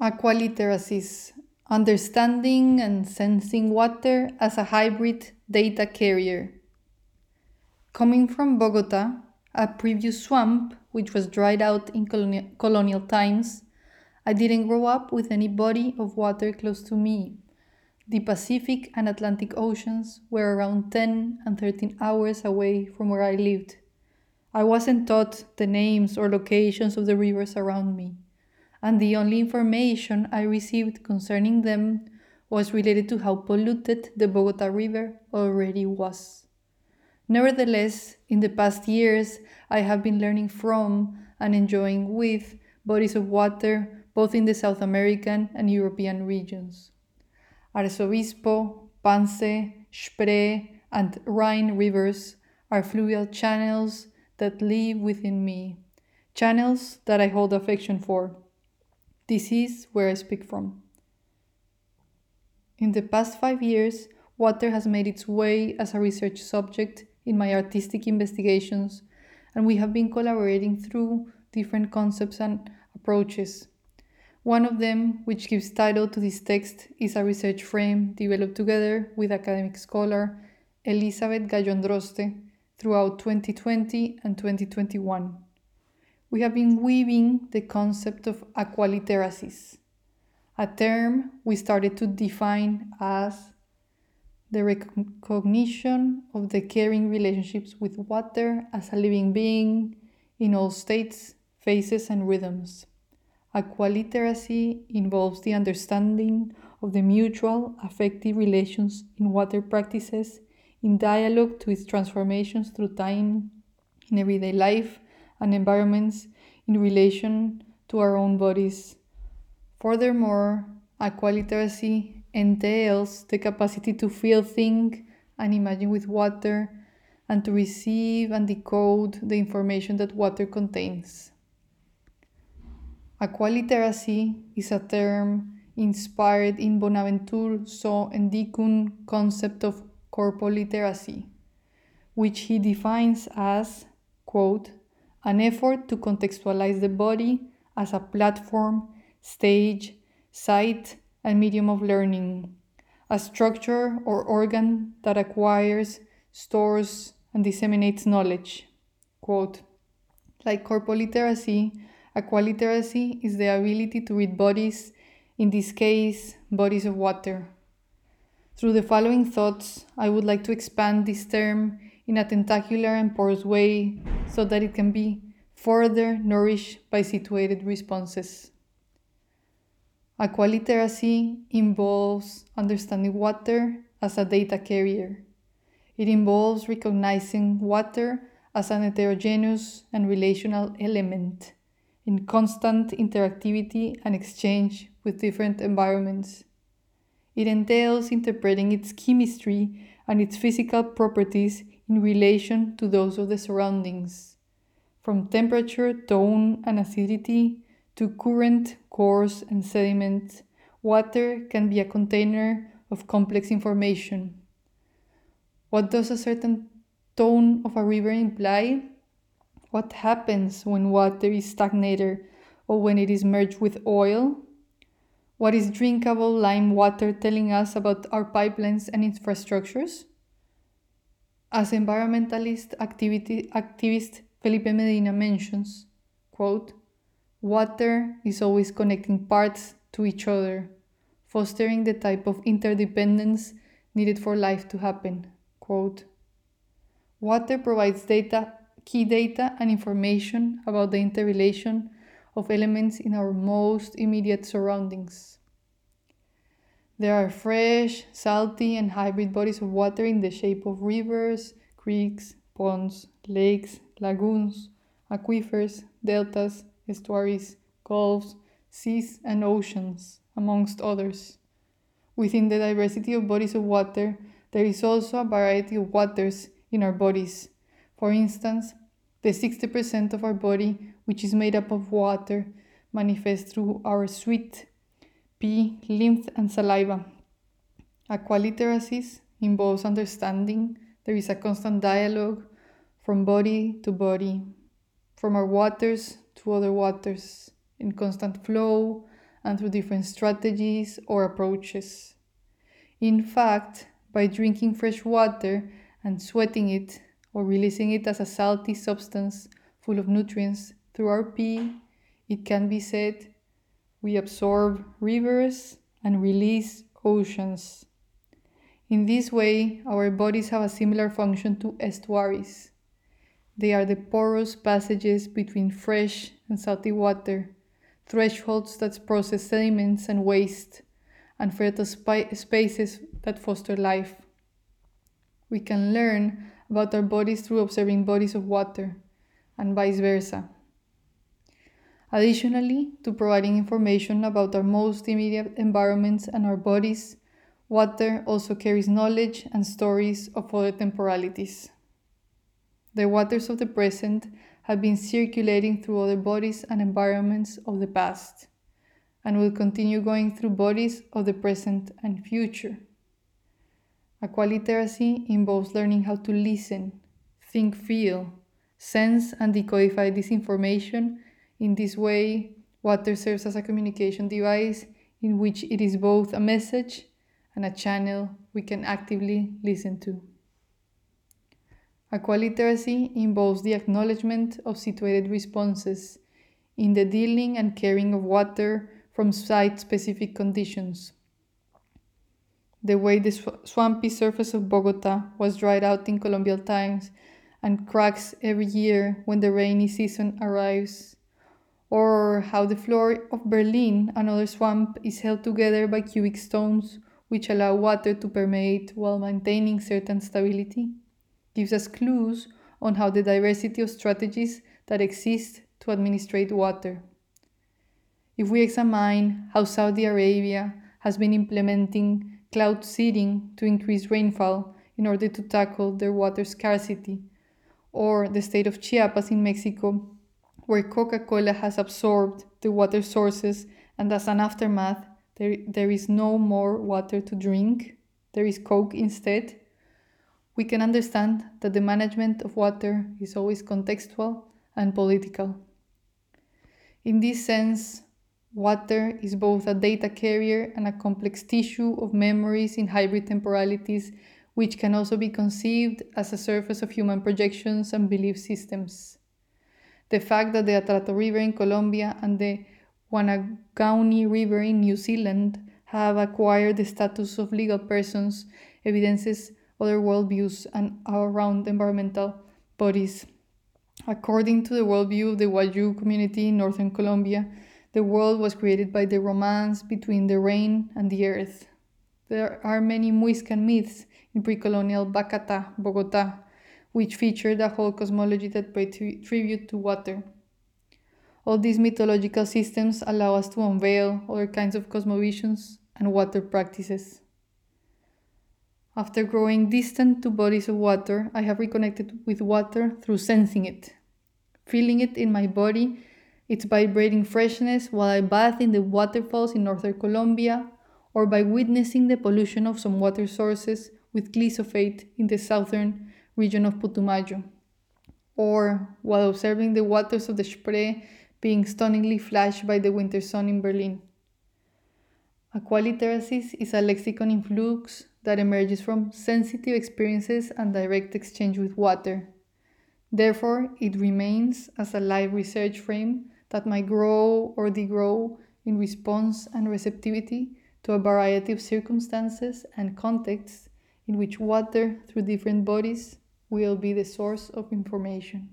Aqualiteracies Understanding and sensing water as a hybrid data carrier. Coming from Bogota, a previous swamp which was dried out in colonial, colonial times, I didn't grow up with any body of water close to me. The Pacific and Atlantic Oceans were around 10 and 13 hours away from where I lived. I wasn't taught the names or locations of the rivers around me and the only information I received concerning them was related to how polluted the Bogota River already was. Nevertheless, in the past years, I have been learning from and enjoying with bodies of water both in the South American and European regions. Arzobispo, Pance, Spree, and Rhine rivers are fluvial channels that live within me, channels that I hold affection for this is where I speak from. In the past five years, water has made its way as a research subject in my artistic investigations, and we have been collaborating through different concepts and approaches. One of them, which gives title to this text, is a research frame developed together with academic scholar Elizabeth Gallon-Droste throughout 2020 and 2021 we have been weaving the concept of aqualiteracies, a term we started to define as the recognition of the caring relationships with water as a living being in all states, phases, and rhythms. Aqualiteracy involves the understanding of the mutual affective relations in water practices in dialogue to its transformations through time in everyday life and environments in relation to our own bodies. Furthermore, aqua literacy entails the capacity to feel, think, and imagine with water, and to receive and decode the information that water contains. Aqua literacy is a term inspired in Bonaventure Soh Ndikung concept of corpoliteracy, which he defines as, quote, an effort to contextualize the body as a platform, stage, site, and medium of learning, a structure or organ that acquires, stores, and disseminates knowledge. Quote, like corpoliteracy, aqualiteracy is the ability to read bodies, in this case, bodies of water. Through the following thoughts, I would like to expand this term in a tentacular and porous way so that it can be further nourished by situated responses. Aqualiteracy involves understanding water as a data carrier. It involves recognizing water as an heterogeneous and relational element in constant interactivity and exchange with different environments. It entails interpreting its chemistry and its physical properties in relation to those of the surroundings, from temperature, tone, and acidity to current, course, and sediment. Water can be a container of complex information. What does a certain tone of a river imply? What happens when water is stagnated or when it is merged with oil? What is drinkable lime water telling us about our pipelines and infrastructures? As environmentalist activity, activist Felipe Medina mentions, quote, water is always connecting parts to each other, fostering the type of interdependence needed for life to happen. Quote, water provides data, key data and information about the interrelation of elements in our most immediate surroundings. There are fresh, salty, and hybrid bodies of water in the shape of rivers, creeks, ponds, lakes, lagoons, aquifers, deltas, estuaries, gulfs, seas, and oceans, amongst others. Within the diversity of bodies of water, there is also a variety of waters in our bodies. For instance, the 60% of our body, which is made up of water, manifests through our sweat P. Lymph and saliva. Aqualiteracies involves understanding there is a constant dialogue from body to body, from our waters to other waters, in constant flow and through different strategies or approaches. In fact, by drinking fresh water and sweating it or releasing it as a salty substance full of nutrients through our pee, it can be said we absorb rivers and release oceans. In this way, our bodies have a similar function to estuaries. They are the porous passages between fresh and salty water, thresholds that process sediments and waste, and fertile spi- spaces that foster life. We can learn about our bodies through observing bodies of water, and vice versa. Additionally, to providing information about our most immediate environments and our bodies, water also carries knowledge and stories of other temporalities. The waters of the present have been circulating through other bodies and environments of the past, and will continue going through bodies of the present and future. Aqualiteracy involves learning how to listen, think, feel, sense, and decodify this information in this way, water serves as a communication device in which it is both a message and a channel we can actively listen to. Aqualiteracy involves the acknowledgement of situated responses in the dealing and caring of water from site specific conditions. The way the sw- swampy surface of Bogota was dried out in colonial times and cracks every year when the rainy season arrives or how the floor of Berlin, another swamp, is held together by cubic stones which allow water to permeate while maintaining certain stability, gives us clues on how the diversity of strategies that exist to administrate water. If we examine how Saudi Arabia has been implementing cloud seeding to increase rainfall in order to tackle their water scarcity, or the state of Chiapas in Mexico where Coca Cola has absorbed the water sources, and as an aftermath, there, there is no more water to drink, there is Coke instead, we can understand that the management of water is always contextual and political. In this sense, water is both a data carrier and a complex tissue of memories in hybrid temporalities, which can also be conceived as a surface of human projections and belief systems the fact that the Atrato River in Colombia and the Whanganui River in New Zealand have acquired the status of legal persons evidences other worldviews and around environmental bodies. According to the worldview of the Wayuu community in northern Colombia, the world was created by the romance between the rain and the earth. There are many Muiscan myths in pre colonial Bacata, Bogota, which featured a whole cosmology that paid tribute to water. All these mythological systems allow us to unveil other kinds of cosmovisions and water practices. After growing distant to bodies of water, I have reconnected with water through sensing it, feeling it in my body, its vibrating freshness while I bathe in the waterfalls in northern Colombia, or by witnessing the pollution of some water sources with glyphosate in the southern region of Putumayo, or while observing the waters of the Spree being stunningly flashed by the winter sun in Berlin. Aqualiteracies is a lexicon in flux that emerges from sensitive experiences and direct exchange with water. Therefore, it remains as a live research frame that might grow or degrow in response and receptivity to a variety of circumstances and contexts in which water, through different bodies, will be the source of information.